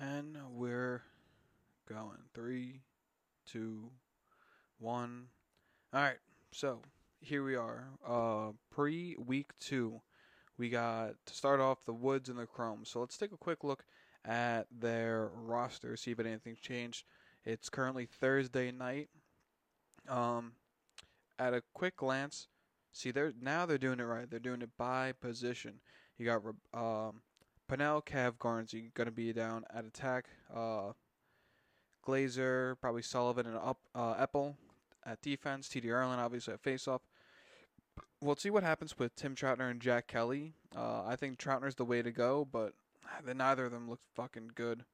And we're going. Three, two, one. All right. So here we are. Uh, pre week two, we got to start off the Woods and the Chrome. So let's take a quick look at their roster, see if anything's changed. It's currently Thursday night. Um, at a quick glance, see they're now they're doing it right. They're doing it by position. You got um, Pannell, Cav, Garnsey going to be down at attack. Uh, Glazer, probably Sullivan and up uh, Eppel at defense. TD Ierlan obviously at faceoff. We'll see what happens with Tim Troutner and Jack Kelly. Uh, I think Troutner's the way to go, but neither of them look fucking good.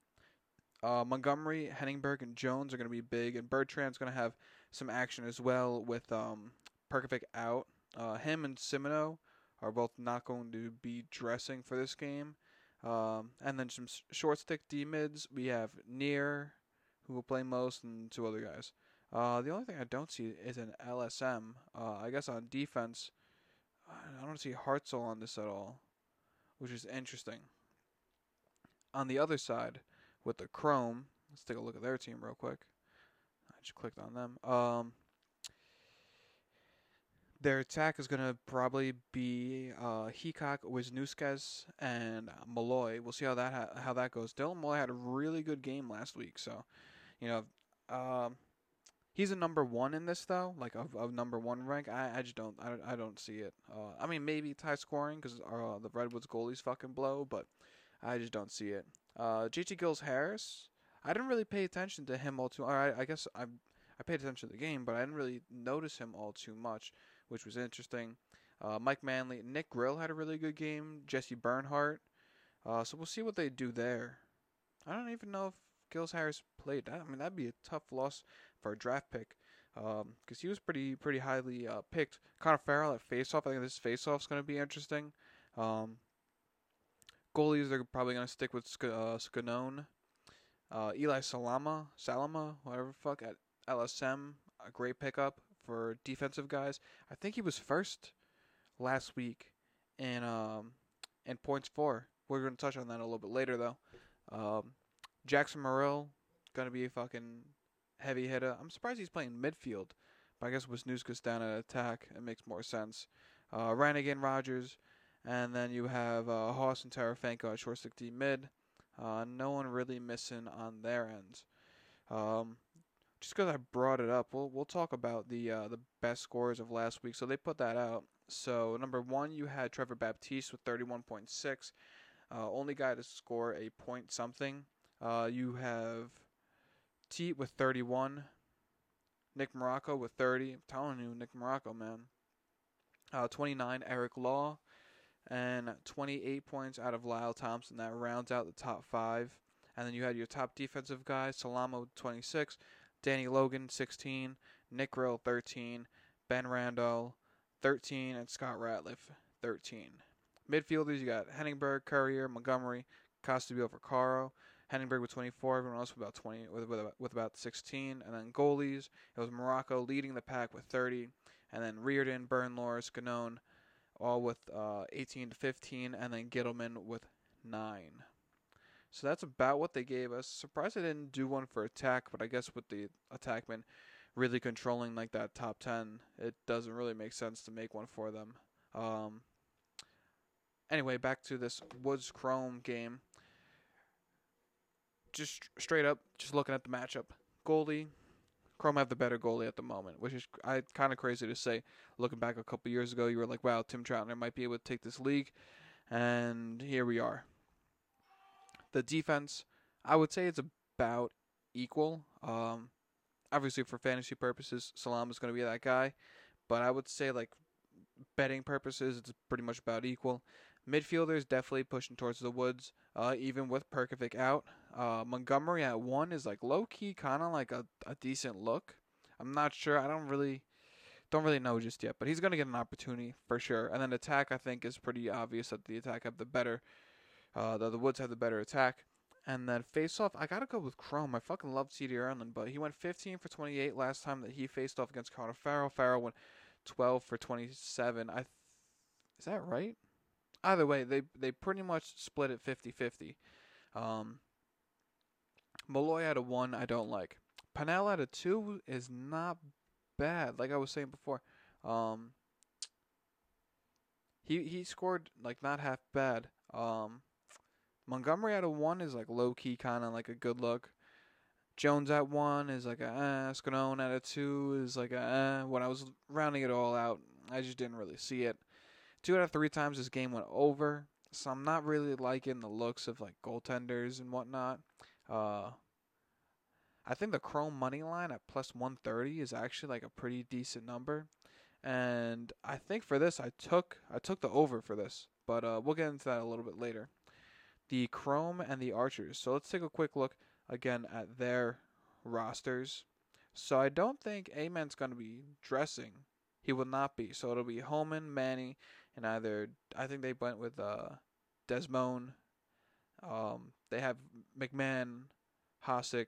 Uh, Montgomery, Henningberg, and Jones are going to be big, and Bertrand's going to have some action as well with um, Perkovic out. Uh, him and Simino are both not going to be dressing for this game. Um, and then some short stick D mids. We have Near, who will play most, and two other guys. Uh, the only thing I don't see is an LSM. Uh, I guess on defense, I don't see Hartzell on this at all, which is interesting. On the other side, with the Chrome, let's take a look at their team real quick. I just clicked on them. Um, their attack is going to probably be uh, Heacock, Wisnauskas, and Molloy. We'll see how that ha- how that goes. Dylan Molloy had a really good game last week, so you know um, he's a number one in this though, like of, of number one rank. I, I just don't I, I don't see it. Uh, I mean maybe tie scoring because uh, the Redwoods goalies fucking blow, but I just don't see it. Uh, JT Giles-Harris, I didn't really pay attention to him all too. All right, I guess I I paid attention to the game, but I didn't really notice him all too much which was interesting. Uh, Mike Manley, Nick Grill had a really good game. Jesse Bernhardt. Uh, so we'll see what they do there. I don't even know if Giles-Harris played. I mean, that'd be a tough loss for a draft pick because um, he was pretty pretty highly uh, picked. Connor Farrell at faceoff. I think this faceoff's going to be interesting. Um, goalies are probably going to stick with Sc- uh, Scanone. Uh, Eli Salama, Salama, whatever fuck at LSM, a great pickup for defensive guys. I think he was first last week in um in points for. We're gonna touch on that a little bit later though. Um, Jackson Morrill gonna be a fucking heavy hitter. I'm surprised he's playing midfield, but I guess Wisnauskas's down at attack. It makes more sense. Uh, Ranagan, Rogers, and then you have uh, Haas and Terefenko at short stick D mid. Uh, no one really missing on their ends. Um, just because I brought it up, we'll we'll talk about the uh, the best scores of last week. So they put that out. So number one, you had Trevor Baptiste with 31.6, uh, only guy to score a point something. Uh, you have Teat with 31, Nick Marrocco with 30. I'm telling you, Nick Marrocco, man. Uh, 29, Eric Law, and 28 points out of Lyle Thompson. That rounds out the top five. And then you had your top defensive guys, Salamo 26, Danny Logan, 16. Nick Grill, 13. Ben Randall, 13. And Scott Ratliff, 13. Midfielders, you got Henningberg, Currier, Montgomery, Costabile for Caro. Henningberg with 24, everyone else with about 20, with, with, with about 16. And then goalies, it was Marrocco leading the pack with 30. And then Riorden, Bernlohr, Scanone, all with uh, 18 to 15. And then Ghitelman with 9. So that's about what they gave us. Surprised they didn't do one for attack, but I guess with the attackman really controlling like that top 10, it doesn't really make sense to make one for them. Um, anyway, back to this Woods Chrome game. Just straight up, just looking at the matchup. Goalie, Chrome have the better goalie at the moment, which is I kind of crazy to say. Looking back a couple years ago, you were like, "Wow, Tim Troutner might be able to take this league," and here we are. The defense, I would say it's about equal. Um, obviously, for fantasy purposes, Salam is going to be that guy, but I would say like betting purposes, it's pretty much about equal. Midfielders definitely pushing towards the woods, uh, even with Perkovic out. Uh, Montgomery at one is like low key, kind of like a, a decent look. I'm not sure. I don't really don't really know just yet, but he's gonna get an opportunity for sure. And then attack, I think, is pretty obvious that the attack have the better uh, the, the Woods have the better attack. And then face off, I gotta go with Chrome. I fucking love TD Ierlan, but he went 15 for 28 last time that he faced off against Connor Farrell. Farrell went 12 for 27. I th- is that right? Either way, they they pretty much split it 50-50. Um, Molloy at a one, I don't like. Pannell at a two is not bad. Like I was saying before, um, he he scored like not half bad. Um, Montgomery at a one is like low key, kind of like a good look. Jones at one is like a eh. Scanone at a two is like a eh. When I was rounding it all out, I just didn't really see it. Two out of three times this game went over, so I'm not really liking the looks of like goaltenders and whatnot. Uh, I think the Chrome money line at plus 130 is actually like a pretty decent number, and I think for this I took I took the over for this, but uh, we'll get into that a little bit later. The Chrome and the Archers. So let's take a quick look again at their rosters. So I don't think Ament's going to be dressing. He will not be. So it'll be Holman, Manny, and either I think they went with uh, Desmond. Um, they have McMahon, Hasek.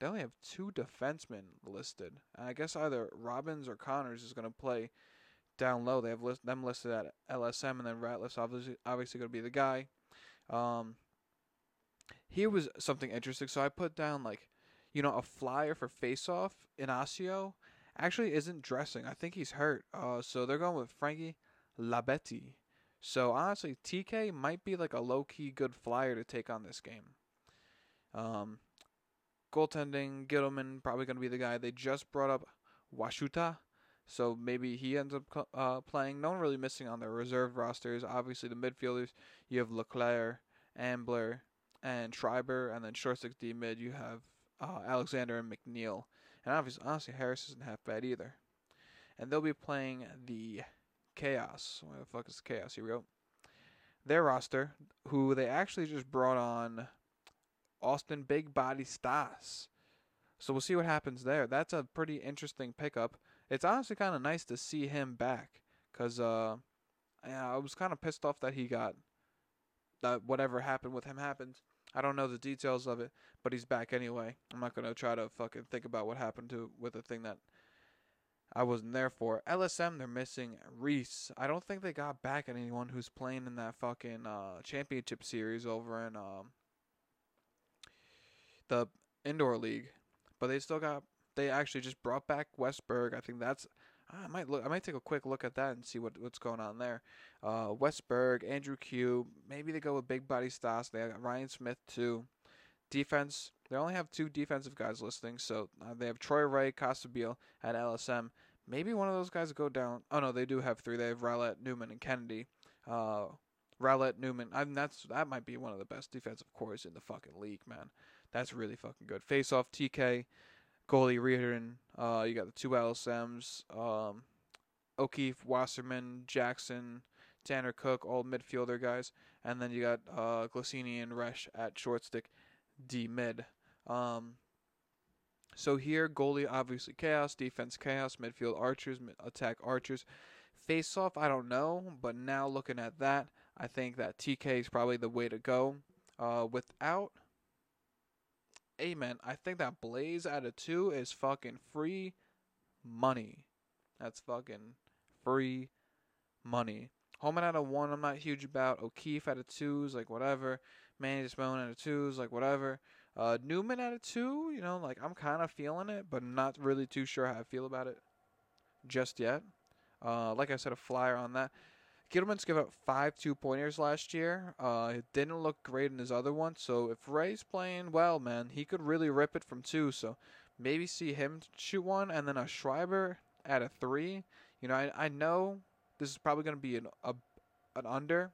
They only have two defensemen listed. And I guess either Robbins or Connors is going to play down low. They have list, them listed at LSM, and then Ratliff's obviously obviously going to be the guy. Um, here was something interesting. So I put down like, you know, a flyer for face off Inacio actually isn't dressing. I think he's hurt. Uh, so they're going with Frankie Labetti. So honestly, TK might be like a low key good flyer to take on this game. Um, goaltending, Ghitelman probably going to be the guy. They just brought up Washuta, so maybe he ends up uh, playing. No one really missing on their reserve rosters. Obviously, the midfielders you have Leclerc, Ambler, and Schreiber, and then short six D mid you have uh, Alexander and McNeil. And obviously, honestly, Harris isn't half bad either. And they'll be playing the Chaos. Where the fuck is the Chaos? Here we go. Their roster, who they actually just brought on Austin Big Body Staats. So we'll see what happens there. That's a pretty interesting pickup. It's honestly kind of nice to see him back because uh, yeah, I was kind of pissed off that he got that whatever happened with him happened. I don't know the details of it, but he's back anyway. I'm not gonna try to fucking think about what happened to with a thing that I wasn't there for. LSM, they're missing Reese. I don't think they got back anyone who's playing in that fucking uh, championship series over in um, the indoor league, but they still got. They actually just brought back Westberg. I think that's. I might look. I might take a quick look at that and see what what's going on there. Uh, Westberg, Andrew Q. Maybe they go with big body Staats. They got Ryan Smith too. Defense. They only have two defensive guys listing, so uh, they have Troy Reh, Costabile at LSM. Maybe one of those guys go down. Oh no, they do have three. They have Rowlett, Neumann, and Kennedy. Uh, Rowlett, Neumann. I mean, that's that might be one of the best defensive cores in the fucking league, man. That's really fucking good. Face off TK, goalie Riorden. Uh, you got the two LSMs. Um, O'Keefe, Wasserman, Jackson, Tanner Cook, all midfielder guys, and then you got uh, Glacini and Resch at short stick, D mid. Um, so here, goalie obviously chaos, defense chaos, midfield archers, attack archers. Face off, I don't know, but now looking at that, I think that TK is probably the way to go. Uh, without Ament, I think that Blaze out of two is fucking free money. That's fucking free money. Holman out of one, I'm not huge about. O'Keefe out of two is like whatever. Manny Desmond out of two is like whatever. Uh, Neumann out of two, you know, like I'm kind of feeling it, but not really too sure how I feel about it just yet. Uh, like I said, a flyer on that. Ghitelman's give up five two pointers last year. Uh, it didn't look great in his other one. So if Ray's playing well, man, he could really rip it from two. So maybe see him shoot one, and then a Schreiber at a three. You know, I I know this is probably going to be an a, an under.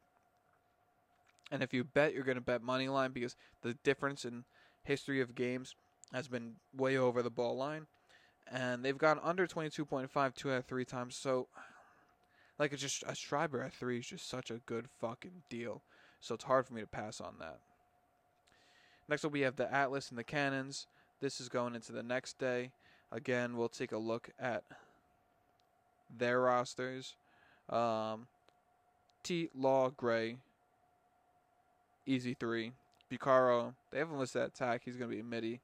And if you bet, you're going to bet money line because the difference in history of games has been way over the ball line. And they've gone under 22.5 two out of three times. So, like, it's just a Schreiber at three is just such a good fucking deal. So it's hard for me to pass on that. Next up, we have the Atlas and the Cannons. This is going into the next day. Again, we'll take a look at their rosters. Um, T Law Gray, easy three. Bucaro, they haven't listed that attack. He's going to be a midi.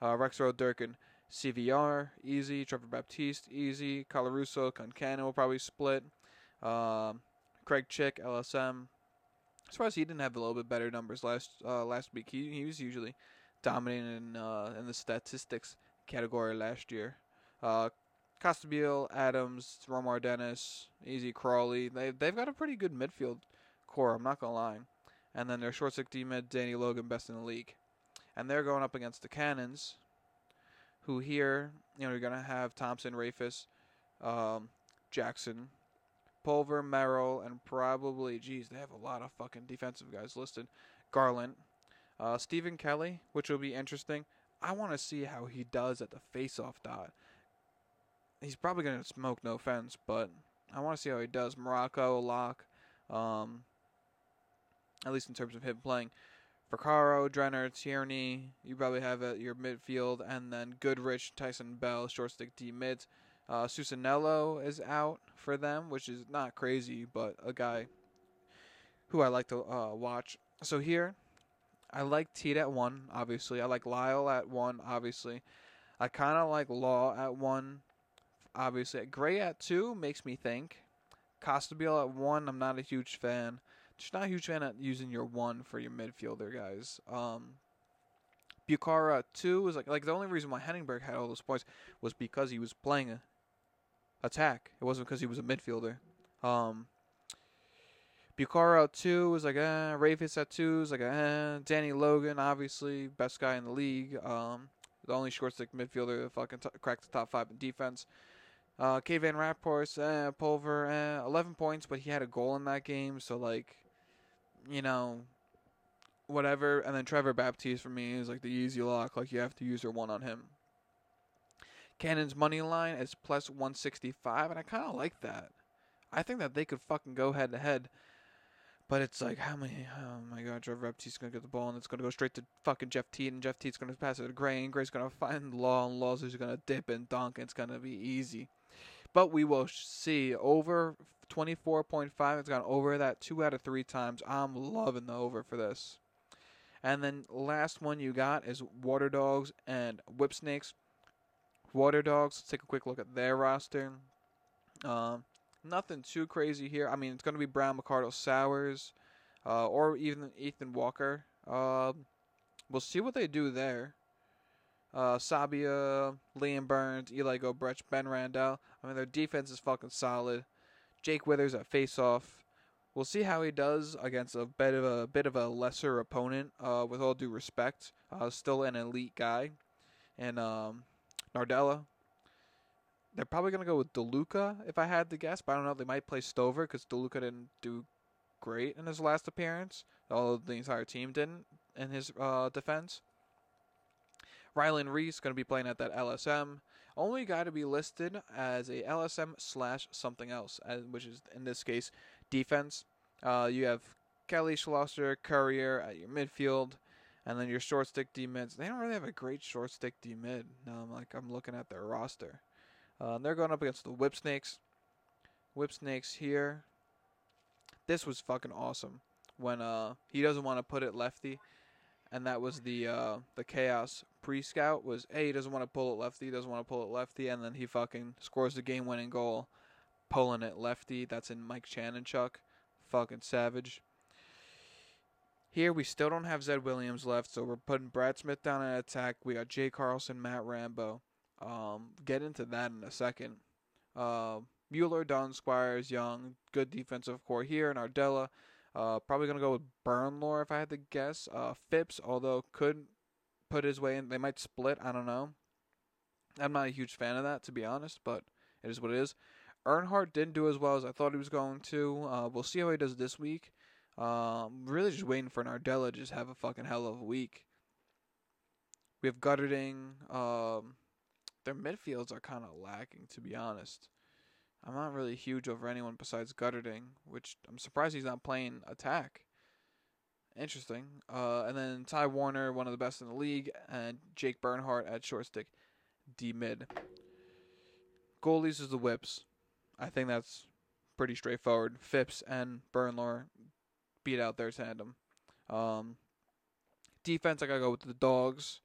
Uh, Rexroad Durkin, CVR, easy. Trevor Baptiste, easy. Colarusso, Concano will probably split. Um, Craig Chick, LSM. As far as he didn't have a little bit better numbers last uh, last week. He, he was usually dominating in, uh, in the statistics category last year. Uh, Costabile, Adams, Romar Dennis, Easy Crawley. They they've got a pretty good midfield core. I'm not gonna lie. And then their short stick D mid, Danny Logan, best in the league. And they're going up against the Cannons, who here, you know, you're gonna have Thompson, Rafus, um, Jackson, Pulver, Merrill, and probably, geez, they have a lot of fucking defensive guys listed. Garland, uh, Stephen Kelly, which will be interesting. I want to see how he does at the face-off dot. He's probably gonna smoke, no offense, but I want to see how he does. Morocco, Lock, um, at least in terms of him playing. Caro, Drenner, Tierney, you probably have at your midfield, and then Goodrich, Tyson Bell, short stick D mids. Uh, Susanello is out for them, which is not crazy, but a guy who I like to uh, watch. So here, I like Teat at one, obviously. I like Lyle at one, obviously. I kind of like Law at one, obviously. Gray at two makes me think. Costabile at one, I'm not a huge fan. Just not a huge fan of using your one for your midfielder guys. Um, Bukhara two was like like the only reason why Henningberg had all those points was because he was playing a attack. It wasn't because he was a midfielder. Um, Bukhara two was like eh. Rafis at two was like eh. Danny Logan obviously best guy in the league. Um, the only short stick midfielder that fucking t- cracked the top five in defense. Uh, K Van Rapport, eh, Pulver, eh, 11 points, but he had a goal in that game, so like, you know, whatever. And then Trevor Baptiste for me is like the easy lock. Like you have to use your one on him. Cannon's money line is plus 165, and I kind of like that. I think that they could fucking go head to head. But it's like, how many? Oh my god, Trevor Baptiste's gonna get the ball and it's gonna go straight to fucking Jeff Teat, and Jeff Teat's gonna pass it to Gray, and Gray's gonna find Law, and Law's just gonna dip and dunk, and it's gonna be easy. But we will see over 24.5. It's gone over that two out of three times. I'm loving the over for this. And then last one you got is Water Dogs and Whip Snakes. Water Dogs. Let's take a quick look at their roster. Um, nothing too crazy here. I mean, it's going to be Brown, McArdle, Sowers, uh, or even Ethan Walker. Uh, we'll see what they do there. Uh, Sabia, Liam Burns, Eli Gobrecht, Ben Randall. I mean, their defense is fucking solid. Jake Withers at face-off. We'll see how he does against a bit of a bit of a lesser opponent. Uh, with all due respect, uh, still an elite guy, and um, Nardella. They're probably gonna go with Deluca if I had to guess, but I don't know. They might play Stover because Deluca didn't do great in his last appearance, although the entire team didn't in his uh, defense. Rylan Reese going to be playing at that LSM. Only guy to be listed as a LSM slash something else, which is in this case defense. Uh, you have Kelly, Schlosser, Currier at your midfield, and then your short stick D mids. They don't really have a great short stick D mid. Now I'm like I'm looking at their roster. Uh, they're going up against the Whip Snakes. Whip Snakes here. This was fucking awesome. When uh he doesn't want to put it lefty, and that was the uh the chaos pre scout was hey he doesn't want to pull it lefty, he doesn't want to pull it lefty, and then he fucking scores the game winning goal pulling it lefty. That's in Mike Chanenchuk, Fucking savage. Here we still don't have Zed Williams left, so we're putting Brad Smith down in attack. We got Jay Carlson, Matt Rambo. Um, get into that in a second. Uh, Muller, Don Squires, Young, good defensive core here, and Ardella. Uh, probably gonna go with Bernlohr if I had to guess. Uh, Phipps, although could put his way in, they might split. I don't know. I'm not a huge fan of that to be honest, but it is what it is. Ehrhardt didn't do as well as I thought he was going to. Uh, we'll see how he does this week. Um, really just waiting for Nardella to just have a fucking hell of a week. We have Gutterding. Um, their midfields are kind of lacking, to be honest. I'm not really huge over anyone besides Gutterding, which I'm surprised he's not playing attack. Interesting. Uh, and then Ty Warner, one of the best in the league, and Jake Bernhardt at short stick, D mid. Goalies is the Whips. I think that's pretty straightforward. Phipps and Bernlohr beat out their tandem. Um, defense, I gotta go with the dogs,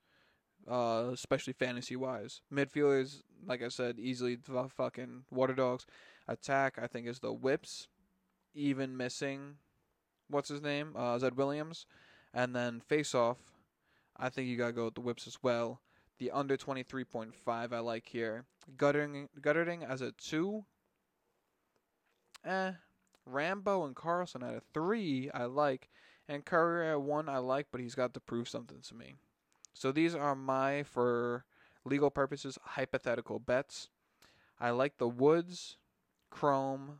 uh, especially fantasy wise. Midfielders, like I said, easily the fucking water dogs. Attack, I think, is the whips, even missing, what's his name, uh, Zed Williams, and then face off. I think you gotta go with the whips as well. The under 23.5 I like here. Guttering, Guttering as a two. Eh. Rambo and Carlson at a three I like. And Curry at one I like, but he's got to prove something to me. So these are my, for legal purposes, hypothetical bets. I like the Woods, Chrome,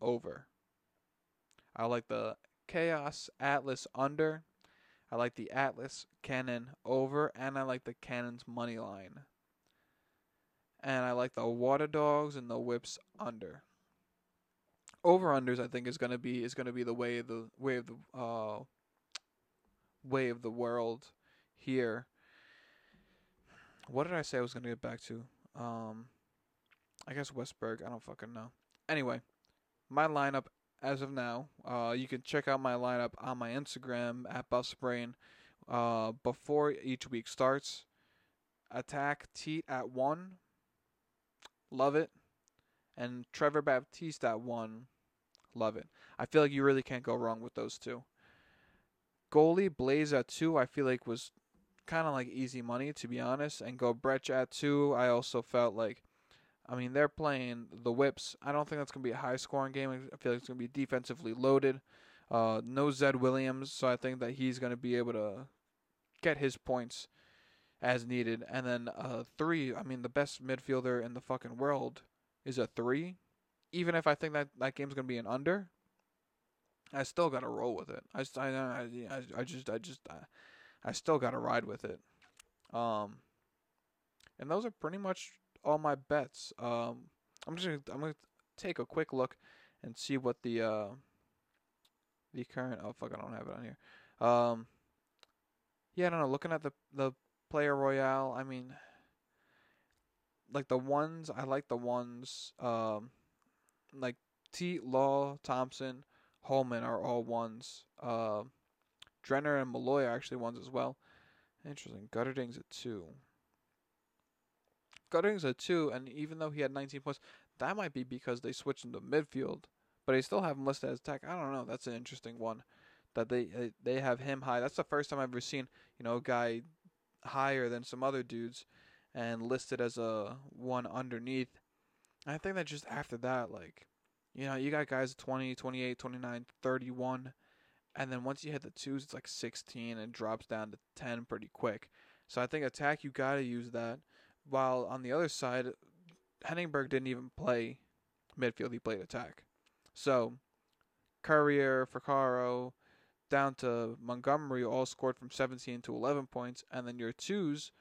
over. I like the Chaos Atlas under. I like the Atlas Cannon over, and I like the Cannon's money line. And I like the Water Dogs and the Whips under. Over unders, I think is gonna be is gonna be the way of the way of the uh, way of the world here. What did I say I was gonna get back to? Um, I guess Westberg. I don't fucking know. Anyway, my lineup as of now. Uh, you can check out my lineup on my Instagram at Buffsbrain. Uh, before each week starts, attack Teat at one. Love it. And Trevor Baptiste at one. Love it. I feel like you really can't go wrong with those two. Goalie Blaze at two, I feel like was kind of like easy money to be honest. And Gobrecht at two, I also felt like I mean, they're playing the Whips. I don't think that's to be a high scoring game. I feel like it's to be defensively loaded. Uh, no Zed Williams, so I think that he's to be able to get his points as needed. And then uh, three, I mean, the best midfielder in the fucking world is a three. Even if I think that that game's to be an under, I still got to roll with it. I, I, I, I just, I just, I, I still got to ride with it. Um, and those are pretty much all my bets. Um, I'm just gonna, I'm gonna take a quick look and see what the uh, the current oh fuck I don't have it on here. Um, yeah, I don't know. Looking at the the player royale, I mean, like the ones I like the ones um, like T Law Thompson, Holman are all ones. Uh, Drenner and Molloy are actually ones as well. Interesting. Gutterding's a two. Guttering's a two, and even though he had 19 points, that might be because they switched him to midfield. But they still have him listed as attack. I don't know. That's an interesting one. That they they have him high. That's the first time I've ever seen you know a guy higher than some other dudes, and listed as a one underneath. I think that just after that, like, you know, you got guys 20, 28, 29, 31, and then once you hit the twos, it's like 16 and drops down to 10 pretty quick. So I think attack, you got to use that. While on the other side, Henningberg didn't even play midfield; he played attack. So, Currier, Furcaro, down to Montgomery all scored from 17 to 11 points, and then your twos,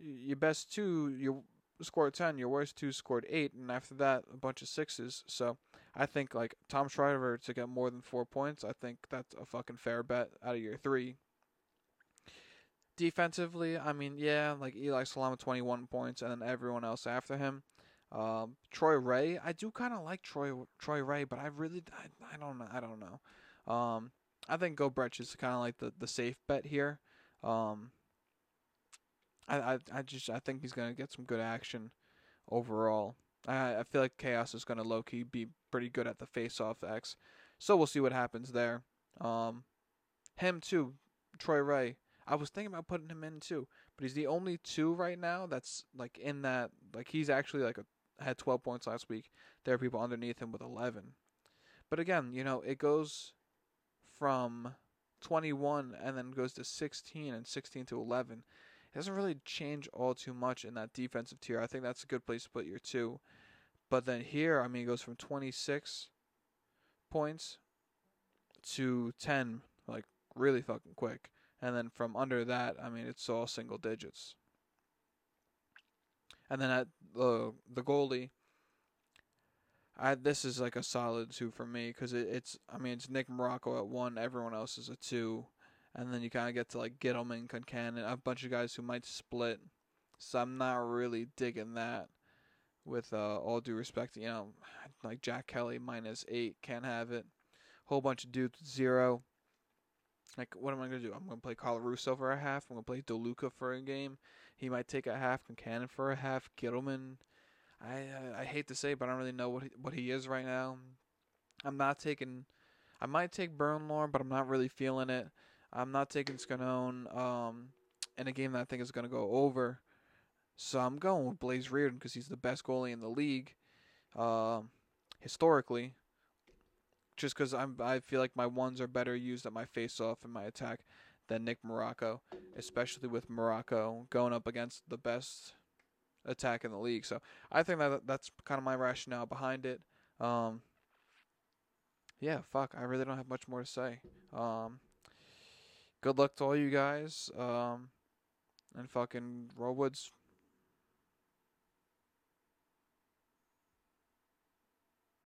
your best two, you scored 10, your worst two scored 8, and after that, a bunch of sixes. So, I think like Tom Schreiber to get more than four points, I think that's a fucking fair bet out of your three. Defensively, I mean, yeah, like Eli Salama, 21 points, and then everyone else after him. Um, Troy Reh, I do kind of like Troy Troy Reh, but I really, I, I don't know, I don't know. Um, I think Gobrecht is kind of like the, the safe bet here. Um, I, I, I just, I think he's gonna get some good action overall. I, I feel like Chaos is gonna low key be pretty good at the face off X, so we'll see what happens there. Um, him too, Troy Reh. I was thinking about putting him in too, but he's the only two right now that's like in that like he's actually like a had 12 points last week. There are people underneath him with 11. But again, you know, it goes from 21 and then goes to 16 and 16 to 11. It doesn't really change all too much in that defensive tier. I think that's a good place to put your two. But then here, I mean, it goes from 26 points to 10, like really fucking quick. And then from under that, I mean, it's all single digits. And then at the the goalie, I this is like a solid two for me because it, it's I mean it's Nick Marrocco at one, everyone else is a two, and then you kind of get to like Ghitelman, Concannon, a bunch of guys who might split. So I'm not really digging that. With uh, all due respect, you know, like Jack Kelly minus eight can't have it. Whole bunch of dudes zero. Like, what am I gonna do? I'm gonna play Russo for a half. I'm gonna play DeLuca for a game. He might take a half. Concannon for a half. Ghitelman. I, I I hate to say, but I don't really know what he, what he is right now. I'm not taking. I might take Bernlohr, but I'm not really feeling it. I'm not taking Scannone. Um, in a game that I think is going to go over. So I'm going with Blaze Riorden because he's the best goalie in the league, um, historically. Just because I'm, I feel like my ones are better used at my face-off and my attack than Nick Marrocco, especially with Marrocco going up against the best attack in the league. So I think that that's kind of my rationale behind it. Um, yeah, fuck, I really don't have much more to say. Um, good luck to all you guys. Um, and fucking woods.